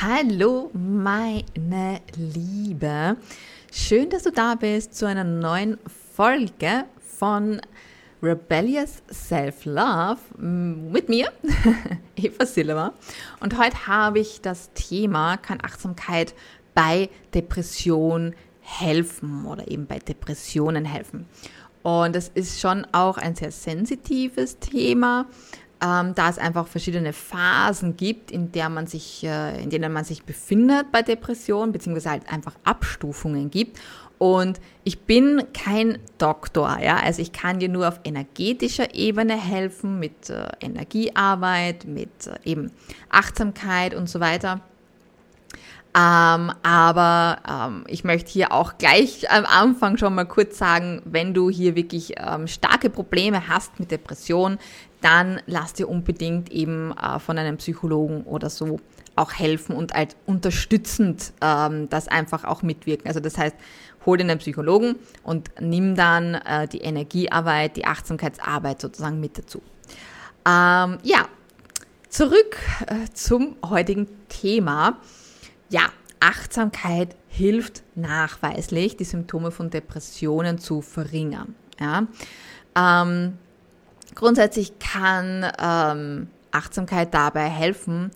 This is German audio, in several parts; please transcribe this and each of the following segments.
Hallo, meine Liebe. Schön, dass du da bist zu einer neuen Folge von Rebellious Self-Love mit mir, Eva Silva. Und heute habe ich das Thema, kann Achtsamkeit bei Depression helfen oder eben bei Depressionen helfen. Und das ist schon auch ein sehr sensitives Thema, ähm, da es einfach verschiedene Phasen gibt, in, der man sich, äh, in denen man sich befindet bei Depressionen, beziehungsweise halt einfach Abstufungen gibt. Und ich bin kein Doktor, ja, also ich kann dir nur auf energetischer Ebene helfen mit äh, Energiearbeit, mit äh, eben Achtsamkeit und so weiter. Ähm, aber ähm, ich möchte hier auch gleich am Anfang schon mal kurz sagen, wenn du hier wirklich ähm, starke Probleme hast mit Depression, dann lass dir unbedingt eben äh, von einem Psychologen oder so auch helfen und halt unterstützend ähm, das einfach auch mitwirken. Also das heißt, hol dir einen Psychologen und nimm dann äh, die Energiearbeit, die Achtsamkeitsarbeit sozusagen mit dazu. Ähm, ja, zurück äh, zum heutigen Thema. Ja, Achtsamkeit hilft nachweislich, die Symptome von Depressionen zu verringern. Ja. Ähm, grundsätzlich kann ähm, Achtsamkeit dabei helfen,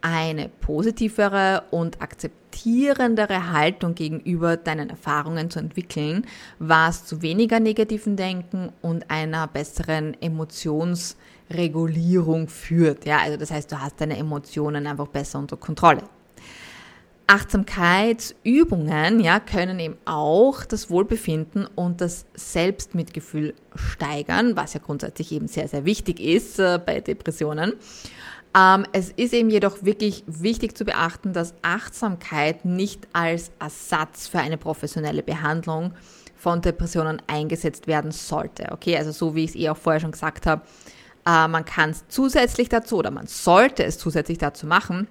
eine positivere und akzeptierendere Haltung gegenüber deinen Erfahrungen zu entwickeln, was zu weniger negativen Denken und einer besseren Emotionsregulierung führt. Ja, also das heißt, du hast deine Emotionen einfach besser unter Kontrolle. Achtsamkeitsübungen ja, können eben auch das Wohlbefinden und das Selbstmitgefühl steigern, was ja grundsätzlich eben sehr, sehr wichtig ist äh, bei Depressionen. Ähm, es ist eben jedoch wirklich wichtig zu beachten, dass Achtsamkeit nicht als Ersatz für eine professionelle Behandlung von Depressionen eingesetzt werden sollte. Okay, also so wie ich es eh auch vorher schon gesagt habe, äh, man kann es zusätzlich dazu oder man sollte es zusätzlich dazu machen,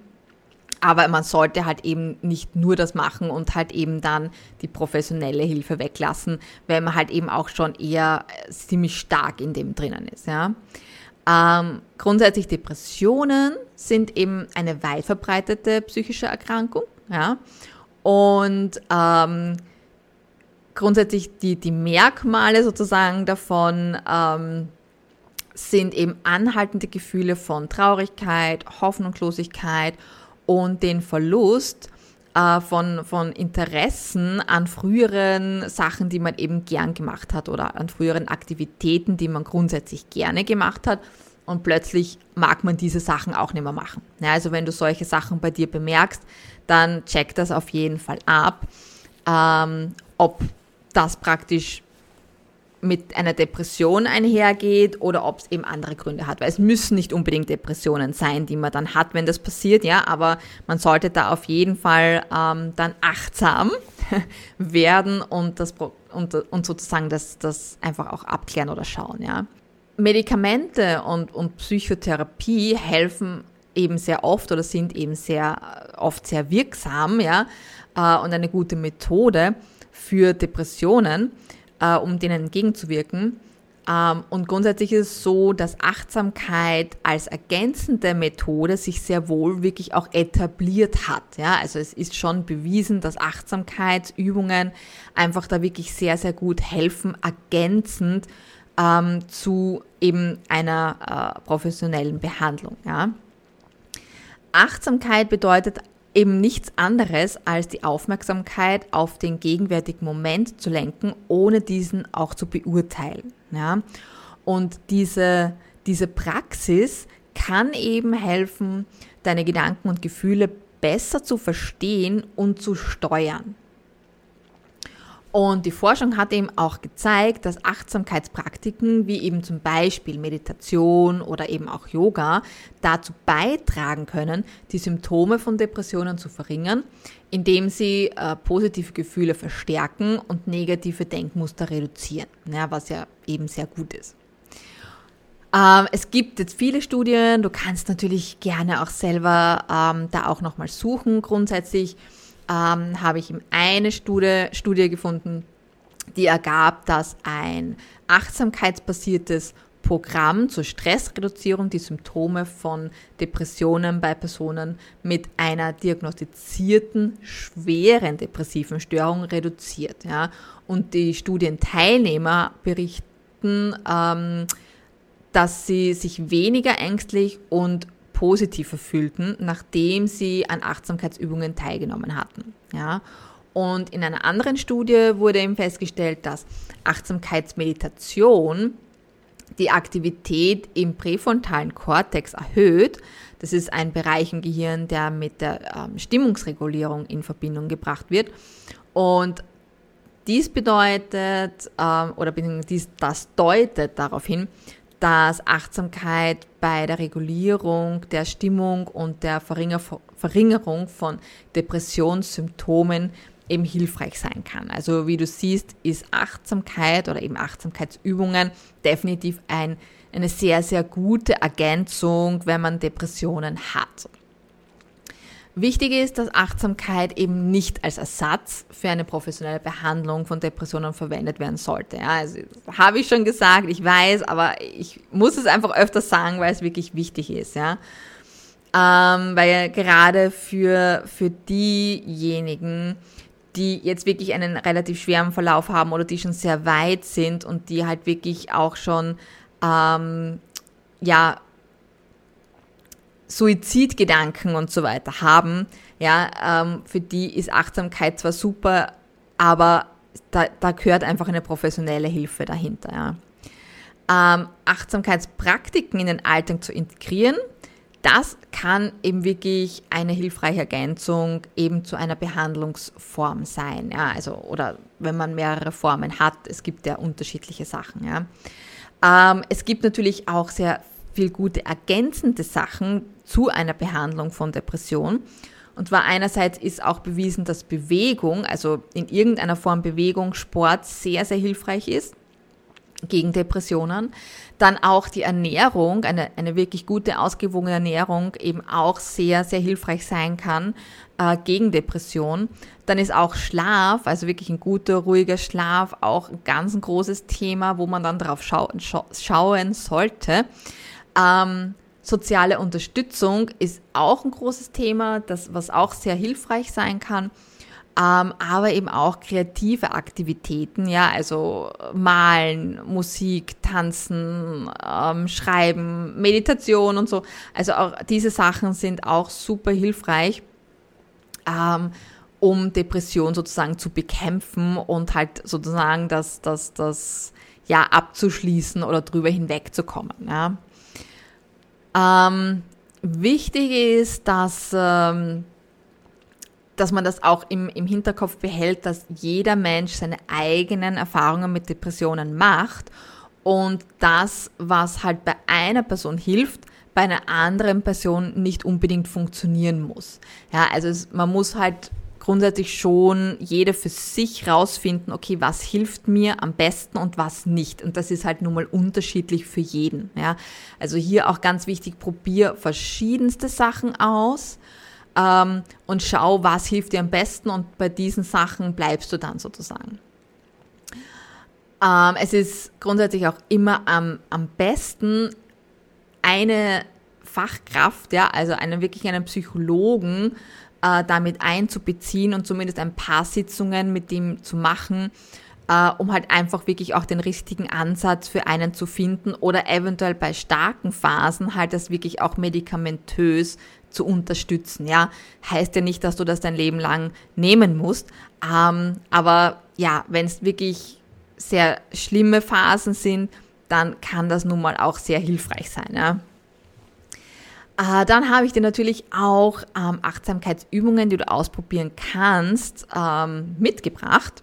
aber man sollte halt eben nicht nur das machen und halt eben dann die professionelle Hilfe weglassen, weil man halt eben auch schon eher äh, ziemlich stark in dem drinnen ist. Ja. Ähm, grundsätzlich Depressionen sind eben eine weit verbreitete psychische Erkrankung. Ja. Und ähm, grundsätzlich die, die Merkmale sozusagen davon ähm, sind eben anhaltende Gefühle von Traurigkeit, Hoffnungslosigkeit und den Verlust äh, von, von Interessen an früheren Sachen, die man eben gern gemacht hat oder an früheren Aktivitäten, die man grundsätzlich gerne gemacht hat. Und plötzlich mag man diese Sachen auch nicht mehr machen. Ja, also wenn du solche Sachen bei dir bemerkst, dann check das auf jeden Fall ab, ähm, ob das praktisch mit einer Depression einhergeht oder ob es eben andere Gründe hat. Weil es müssen nicht unbedingt Depressionen sein, die man dann hat, wenn das passiert, ja, aber man sollte da auf jeden Fall ähm, dann achtsam werden und, das, und, und sozusagen das, das einfach auch abklären oder schauen, ja. Medikamente und, und Psychotherapie helfen eben sehr oft oder sind eben sehr oft sehr wirksam, ja, äh, und eine gute Methode für Depressionen äh, um denen entgegenzuwirken. Ähm, und grundsätzlich ist es so, dass Achtsamkeit als ergänzende Methode sich sehr wohl wirklich auch etabliert hat. Ja, also es ist schon bewiesen, dass Achtsamkeitsübungen einfach da wirklich sehr, sehr gut helfen, ergänzend ähm, zu eben einer äh, professionellen Behandlung. Ja. Achtsamkeit bedeutet eben nichts anderes als die Aufmerksamkeit auf den gegenwärtigen Moment zu lenken, ohne diesen auch zu beurteilen. Ja? Und diese, diese Praxis kann eben helfen, deine Gedanken und Gefühle besser zu verstehen und zu steuern. Und die Forschung hat eben auch gezeigt, dass Achtsamkeitspraktiken wie eben zum Beispiel Meditation oder eben auch Yoga dazu beitragen können, die Symptome von Depressionen zu verringern, indem sie äh, positive Gefühle verstärken und negative Denkmuster reduzieren, ja, was ja eben sehr gut ist. Ähm, es gibt jetzt viele Studien, du kannst natürlich gerne auch selber ähm, da auch nochmal suchen. Grundsätzlich ähm, habe ich eine Studie, Studie gefunden, die ergab, dass ein achtsamkeitsbasiertes Programm zur Stressreduzierung die Symptome von Depressionen bei Personen mit einer diagnostizierten schweren depressiven Störung reduziert. Ja. Und die Studienteilnehmer berichten, ähm, dass sie sich weniger ängstlich und positiver fühlten, nachdem sie an Achtsamkeitsübungen teilgenommen hatten. Ja. Und in einer anderen Studie wurde eben festgestellt, dass Achtsamkeitsmeditation die Aktivität im präfrontalen Kortex erhöht. Das ist ein Bereich im Gehirn, der mit der ähm, Stimmungsregulierung in Verbindung gebracht wird. Und dies bedeutet, ähm, oder dies, das deutet darauf hin, dass Achtsamkeit bei der Regulierung der Stimmung und der Verringerung von Depressionssymptomen eben hilfreich sein kann. Also wie du siehst, ist Achtsamkeit oder eben Achtsamkeitsübungen definitiv ein, eine sehr, sehr gute Ergänzung, wenn man Depressionen hat. Wichtig ist, dass Achtsamkeit eben nicht als Ersatz für eine professionelle Behandlung von Depressionen verwendet werden sollte. Ja, also, habe ich schon gesagt, ich weiß, aber ich muss es einfach öfter sagen, weil es wirklich wichtig ist. Ja. Ähm, weil gerade für, für diejenigen, die jetzt wirklich einen relativ schweren Verlauf haben oder die schon sehr weit sind und die halt wirklich auch schon ähm, ja Suizidgedanken und so weiter haben, ja, ähm, für die ist Achtsamkeit zwar super, aber da, da gehört einfach eine professionelle Hilfe dahinter. Ja. Ähm, Achtsamkeitspraktiken in den Alltag zu integrieren, das kann eben wirklich eine hilfreiche Ergänzung eben zu einer Behandlungsform sein. Ja, also, oder wenn man mehrere Formen hat, es gibt ja unterschiedliche Sachen. Ja. Ähm, es gibt natürlich auch sehr viel gute ergänzende Sachen zu einer Behandlung von Depression. Und zwar einerseits ist auch bewiesen, dass Bewegung, also in irgendeiner Form Bewegung, Sport sehr, sehr hilfreich ist gegen Depressionen. Dann auch die Ernährung, eine, eine wirklich gute, ausgewogene Ernährung eben auch sehr, sehr hilfreich sein kann äh, gegen Depression. Dann ist auch Schlaf, also wirklich ein guter, ruhiger Schlaf, auch ein ganz großes Thema, wo man dann drauf schau schau schauen sollte. Ähm, soziale Unterstützung ist auch ein großes Thema, das, was auch sehr hilfreich sein kann ähm, aber eben auch kreative Aktivitäten, ja, also malen, Musik, tanzen, ähm, schreiben, Meditation und so. Also auch diese Sachen sind auch super hilfreich, ähm, um Depression sozusagen zu bekämpfen und halt sozusagen das, das, das, ja, abzuschließen oder drüber hinwegzukommen, ja. Ähm, wichtig ist, dass ähm, dass man das auch im, im Hinterkopf behält, dass jeder Mensch seine eigenen Erfahrungen mit Depressionen macht und das, was halt bei einer Person hilft, bei einer anderen Person nicht unbedingt funktionieren muss. Ja, also es, man muss halt grundsätzlich schon jeder für sich rausfinden, okay, was hilft mir am besten und was nicht. Und das ist halt nun mal unterschiedlich für jeden. Ja, also hier auch ganz wichtig, probier verschiedenste Sachen aus ähm, und schau, was hilft dir am besten und bei diesen Sachen bleibst du dann sozusagen. Ähm, es ist grundsätzlich auch immer am, am besten, eine Fachkraft, ja, also einen wirklich einen Psychologen äh, damit einzubeziehen und zumindest ein paar Sitzungen mit ihm zu machen, äh, um halt einfach wirklich auch den richtigen Ansatz für einen zu finden oder eventuell bei starken Phasen halt das wirklich auch medikamentös zu unterstützen. Ja, heißt ja nicht, dass du das dein Leben lang nehmen musst. Ähm, aber ja, wenn es wirklich sehr schlimme Phasen sind, dann kann das nun mal auch sehr hilfreich sein. Ja. Äh, dann habe ich dir natürlich auch ähm, Achtsamkeitsübungen, die du ausprobieren kannst, ähm, mitgebracht,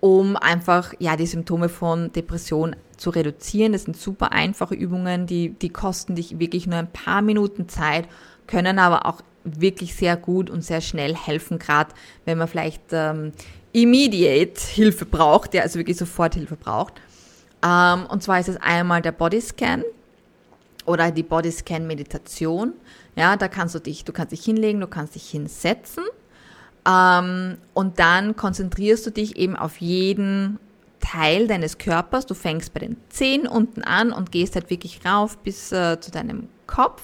um einfach ja die Symptome von Depression zu reduzieren. Das sind super einfache Übungen, die, die kosten dich wirklich nur ein paar Minuten Zeit können aber auch wirklich sehr gut und sehr schnell helfen, gerade wenn man vielleicht ähm, immediate Hilfe braucht, ja, also wirklich sofort Hilfe braucht. Ähm, und zwar ist es einmal der Bodyscan oder die Bodyscan Meditation. Ja, da kannst du dich, du kannst dich hinlegen, du kannst dich hinsetzen ähm, und dann konzentrierst du dich eben auf jeden Teil deines Körpers. Du fängst bei den Zehen unten an und gehst halt wirklich rauf bis äh, zu deinem Kopf.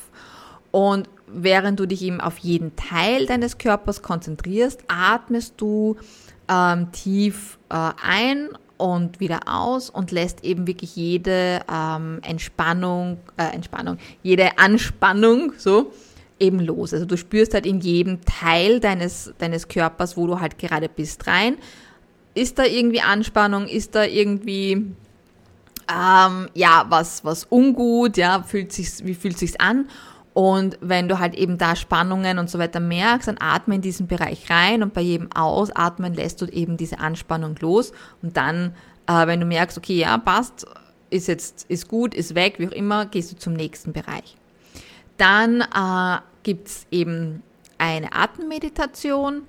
Und während du dich eben auf jeden Teil deines Körpers konzentrierst, atmest du ähm, tief äh, ein und wieder aus und lässt eben wirklich jede ähm, Entspannung, äh, Entspannung, jede Anspannung so eben los. Also du spürst halt in jedem Teil deines, deines Körpers, wo du halt gerade bist, rein. Ist da irgendwie Anspannung? Ist da irgendwie ähm, ja was was ungut? Ja, fühlt sich wie fühlt sich's an? Und wenn du halt eben da Spannungen und so weiter merkst, dann atme in diesen Bereich rein und bei jedem Ausatmen lässt du eben diese Anspannung los. Und dann, äh, wenn du merkst, okay, ja, passt, ist jetzt, ist gut, ist weg, wie auch immer, gehst du zum nächsten Bereich. Dann äh, gibt's eben eine Atemmeditation.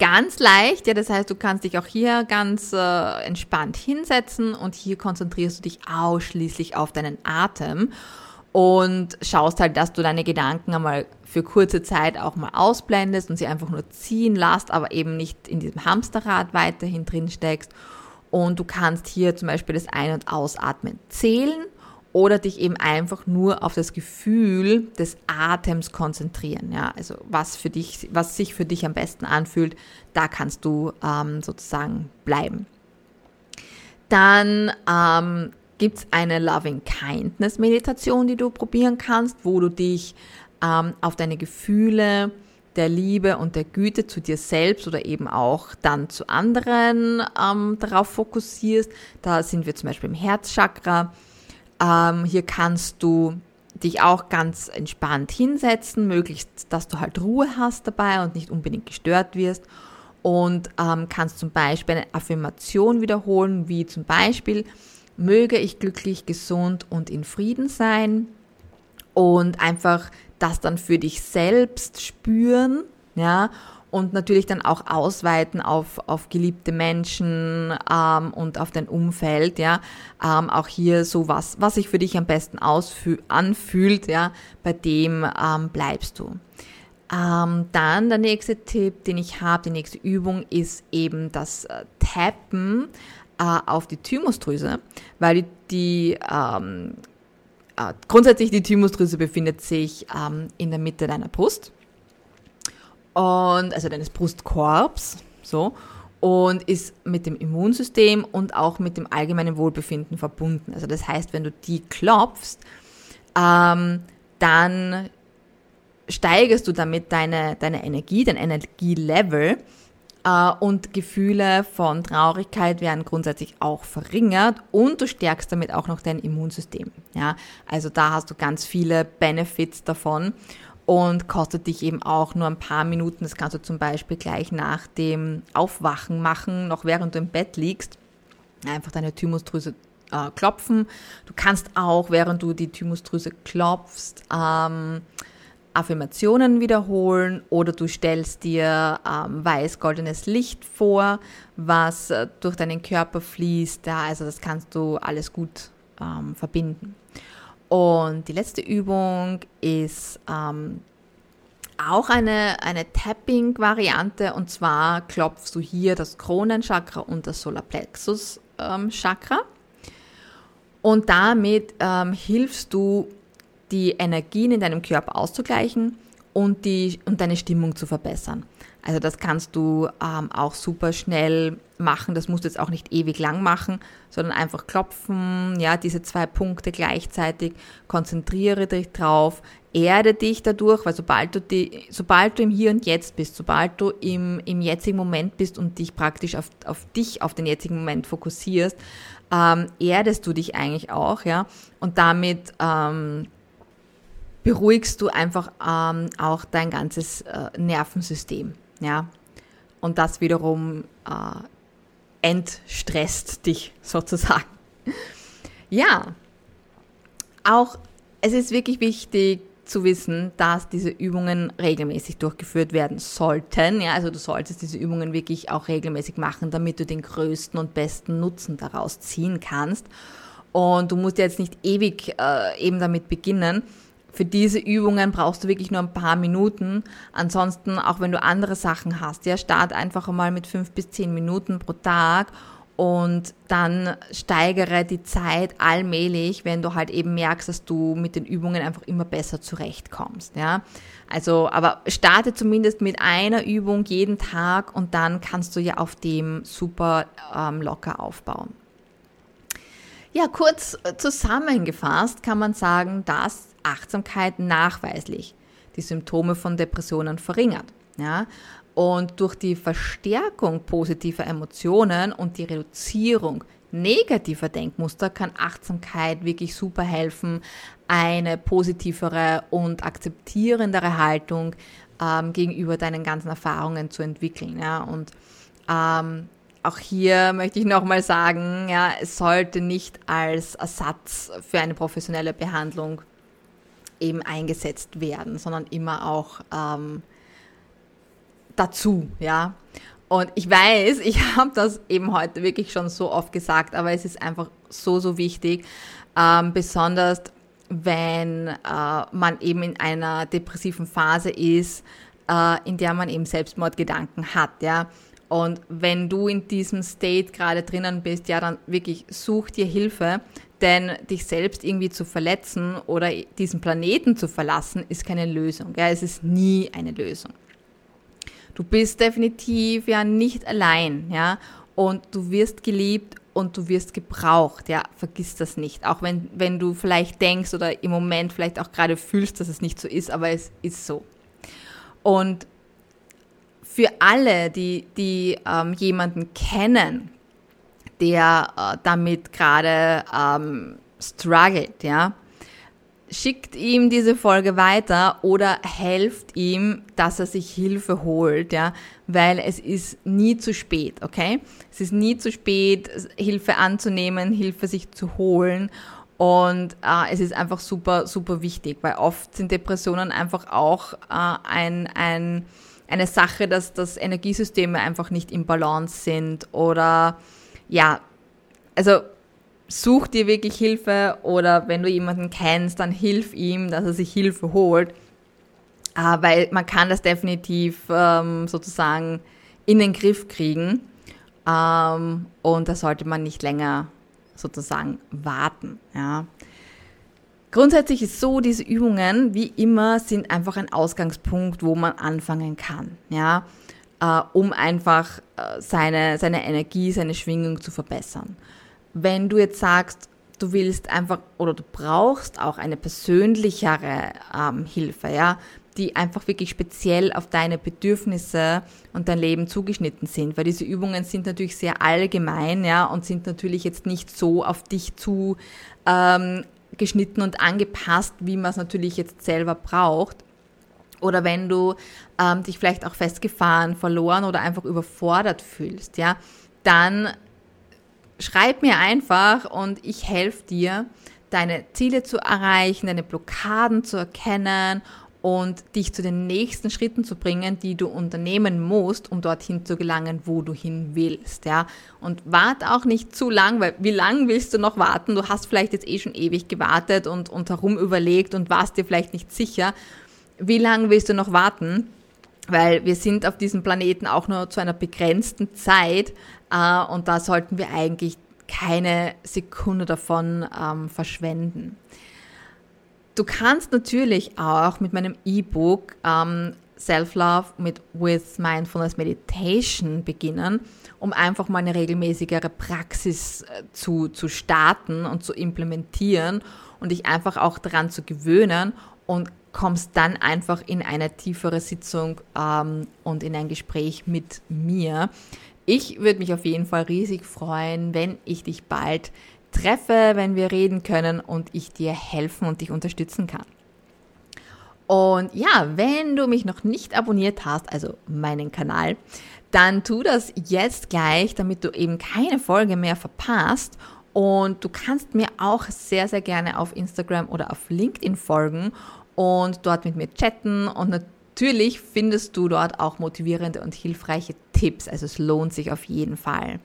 Ganz leicht, ja, das heißt, du kannst dich auch hier ganz äh, entspannt hinsetzen und hier konzentrierst du dich ausschließlich auf deinen Atem und schaust halt, dass du deine Gedanken einmal für kurze Zeit auch mal ausblendest und sie einfach nur ziehen lässt, aber eben nicht in diesem Hamsterrad weiterhin drin steckst. Und du kannst hier zum Beispiel das Ein- und Ausatmen zählen oder dich eben einfach nur auf das Gefühl des Atems konzentrieren. Ja, also was für dich, was sich für dich am besten anfühlt, da kannst du ähm, sozusagen bleiben. Dann ähm, gibt es eine Loving Kindness Meditation, die du probieren kannst, wo du dich ähm, auf deine Gefühle der Liebe und der Güte zu dir selbst oder eben auch dann zu anderen ähm, darauf fokussierst. Da sind wir zum Beispiel im Herzchakra. Ähm, hier kannst du dich auch ganz entspannt hinsetzen, möglichst, dass du halt Ruhe hast dabei und nicht unbedingt gestört wirst. Und ähm, kannst zum Beispiel eine Affirmation wiederholen, wie zum Beispiel, möge ich glücklich, gesund und in Frieden sein und einfach das dann für dich selbst spüren, ja, und natürlich dann auch ausweiten auf, auf geliebte Menschen ähm, und auf dein Umfeld, ja, ähm, auch hier so was, was sich für dich am besten anfühlt, ja, bei dem ähm, bleibst du. Ähm, dann der nächste Tipp, den ich habe, die nächste Übung ist eben das äh, Tappen äh, auf die Thymusdrüse, weil die, die ähm, äh, grundsätzlich die Thymusdrüse befindet sich ähm, in der Mitte deiner Brust und also deines Brustkorbs, so und ist mit dem Immunsystem und auch mit dem allgemeinen Wohlbefinden verbunden. Also das heißt, wenn du die klopfst, ähm, dann steigerst du damit deine, deine Energie, dein Energielevel und Gefühle von Traurigkeit werden grundsätzlich auch verringert und du stärkst damit auch noch dein Immunsystem. Ja, also da hast du ganz viele Benefits davon und kostet dich eben auch nur ein paar Minuten. Das kannst du zum Beispiel gleich nach dem Aufwachen machen, noch während du im Bett liegst. Einfach deine Thymusdrüse äh, klopfen. Du kannst auch, während du die Thymusdrüse klopfst, ähm, Affirmationen wiederholen oder du stellst dir ähm, weiß-goldenes Licht vor, was äh, durch deinen Körper fließt. Ja, also das kannst du alles gut ähm, verbinden. Und die letzte Übung ist ähm, auch eine, eine Tapping-Variante und zwar klopfst du hier das Kronenchakra und das Solarplexus-Chakra. und damit ähm, hilfst du die Energien in deinem Körper auszugleichen und, die, und deine Stimmung zu verbessern. Also das kannst du ähm, auch super schnell machen. Das musst du jetzt auch nicht ewig lang machen, sondern einfach klopfen, ja, diese zwei Punkte gleichzeitig, konzentriere dich drauf, erde dich dadurch, weil sobald du, die, sobald du im Hier und Jetzt bist, sobald du im, im jetzigen Moment bist und dich praktisch auf, auf dich, auf den jetzigen Moment fokussierst, ähm, erdest du dich eigentlich auch, ja, und damit ähm, beruhigst du einfach ähm, auch dein ganzes äh, Nervensystem. Ja? Und das wiederum äh, entstresst dich sozusagen. Ja, auch es ist wirklich wichtig zu wissen, dass diese Übungen regelmäßig durchgeführt werden sollten. Ja, also du solltest diese Übungen wirklich auch regelmäßig machen, damit du den größten und besten Nutzen daraus ziehen kannst. Und du musst jetzt nicht ewig äh, eben damit beginnen, für diese Übungen brauchst du wirklich nur ein paar Minuten. Ansonsten, auch wenn du andere Sachen hast, ja, start einfach mal mit fünf bis zehn Minuten pro Tag und dann steigere die Zeit allmählich, wenn du halt eben merkst, dass du mit den Übungen einfach immer besser zurechtkommst, ja. Also, aber starte zumindest mit einer Übung jeden Tag und dann kannst du ja auf dem super ähm, locker aufbauen. Ja, kurz zusammengefasst kann man sagen, dass Achtsamkeit nachweislich die Symptome von Depressionen verringert. Ja? Und durch die Verstärkung positiver Emotionen und die Reduzierung negativer Denkmuster kann Achtsamkeit wirklich super helfen, eine positivere und akzeptierendere Haltung ähm, gegenüber deinen ganzen Erfahrungen zu entwickeln. Ja? Und ähm, auch hier möchte ich nochmal sagen, ja, es sollte nicht als Ersatz für eine professionelle Behandlung eben eingesetzt werden, sondern immer auch ähm, dazu, ja. Und ich weiß, ich habe das eben heute wirklich schon so oft gesagt, aber es ist einfach so, so wichtig, ähm, besonders wenn äh, man eben in einer depressiven Phase ist, äh, in der man eben Selbstmordgedanken hat, ja. Und wenn du in diesem State gerade drinnen bist, ja, dann wirklich such dir Hilfe, denn dich selbst irgendwie zu verletzen oder diesen Planeten zu verlassen, ist keine Lösung. Ja, es ist nie eine Lösung. Du bist definitiv ja nicht allein, ja, und du wirst geliebt und du wirst gebraucht, ja, vergiss das nicht. Auch wenn, wenn du vielleicht denkst oder im Moment vielleicht auch gerade fühlst, dass es nicht so ist, aber es ist so. Und für alle, die, die ähm, jemanden kennen, der äh, damit gerade ähm, struggelt, ja, schickt ihm diese Folge weiter oder helft ihm, dass er sich Hilfe holt, ja, weil es ist nie zu spät, okay? Es ist nie zu spät, Hilfe anzunehmen, Hilfe sich zu holen und äh, es ist einfach super, super wichtig, weil oft sind Depressionen einfach auch äh, ein, ein, eine Sache, dass, dass Energiesysteme einfach nicht im Balance sind oder ja, also such dir wirklich Hilfe oder wenn du jemanden kennst, dann hilf ihm, dass er sich Hilfe holt, äh, weil man kann das definitiv ähm, sozusagen in den Griff kriegen ähm, und da sollte man nicht länger sozusagen warten. Ja. Grundsätzlich ist so, diese Übungen, wie immer, sind einfach ein Ausgangspunkt, wo man anfangen kann, ja, äh, um einfach äh, seine, seine Energie, seine Schwingung zu verbessern. Wenn du jetzt sagst, du willst einfach oder du brauchst auch eine persönlichere ähm, Hilfe, ja, die einfach wirklich speziell auf deine Bedürfnisse und dein Leben zugeschnitten sind, weil diese Übungen sind natürlich sehr allgemein, ja, und sind natürlich jetzt nicht so auf dich zu ähm, geschnitten und angepasst, wie man es natürlich jetzt selber braucht. Oder wenn du ähm, dich vielleicht auch festgefahren, verloren oder einfach überfordert fühlst, ja, dann schreib mir einfach und ich helfe dir, deine Ziele zu erreichen, deine Blockaden zu erkennen und dich zu den nächsten Schritten zu bringen, die du unternehmen musst, um dorthin zu gelangen, wo du hin willst, ja. Und warte auch nicht zu lang, weil wie lang willst du noch warten? Du hast vielleicht jetzt eh schon ewig gewartet und, und herum überlegt und warst dir vielleicht nicht sicher. Wie lang willst du noch warten? Weil wir sind auf diesem Planeten auch nur zu einer begrenzten Zeit äh, und da sollten wir eigentlich keine Sekunde davon ähm, verschwenden. Du kannst natürlich auch mit meinem E-Book ähm, Self-Love mit With Mindfulness Meditation beginnen, um einfach mal eine regelmäßigere Praxis äh, zu, zu starten und zu implementieren und dich einfach auch daran zu gewöhnen und kommst dann einfach in eine tiefere Sitzung ähm, und in ein Gespräch mit mir. Ich würde mich auf jeden Fall riesig freuen, wenn ich dich bald treffe, wenn wir reden können und ich dir helfen und dich unterstützen kann. Und ja, wenn du mich noch nicht abonniert hast, also meinen Kanal, dann tu das jetzt gleich, damit du eben keine Folge mehr verpasst. Und du kannst mir auch sehr, sehr gerne auf Instagram oder auf LinkedIn folgen und dort mit mir chatten. Und natürlich findest du dort auch motivierende und hilfreiche Tipps. Also es lohnt sich auf jeden Fall.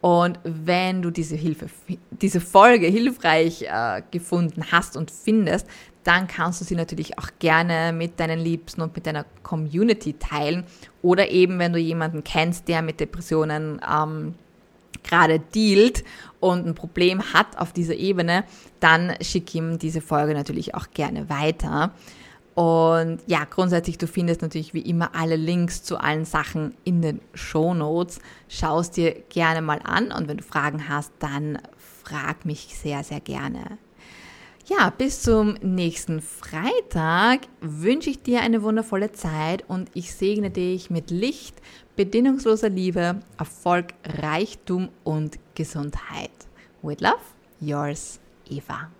Und wenn du diese Hilfe, diese Folge hilfreich äh, gefunden hast und findest, dann kannst du sie natürlich auch gerne mit deinen Liebsten und mit deiner Community teilen. Oder eben, wenn du jemanden kennst, der mit Depressionen ähm, gerade dealt und ein Problem hat auf dieser Ebene, dann schick ihm diese Folge natürlich auch gerne weiter. Und ja, grundsätzlich, du findest natürlich wie immer alle Links zu allen Sachen in den Show Notes. Schau es dir gerne mal an und wenn du Fragen hast, dann frag mich sehr, sehr gerne. Ja, bis zum nächsten Freitag wünsche ich dir eine wundervolle Zeit und ich segne dich mit Licht, bedingungsloser Liebe, Erfolg, Reichtum und Gesundheit. With love, yours, Eva.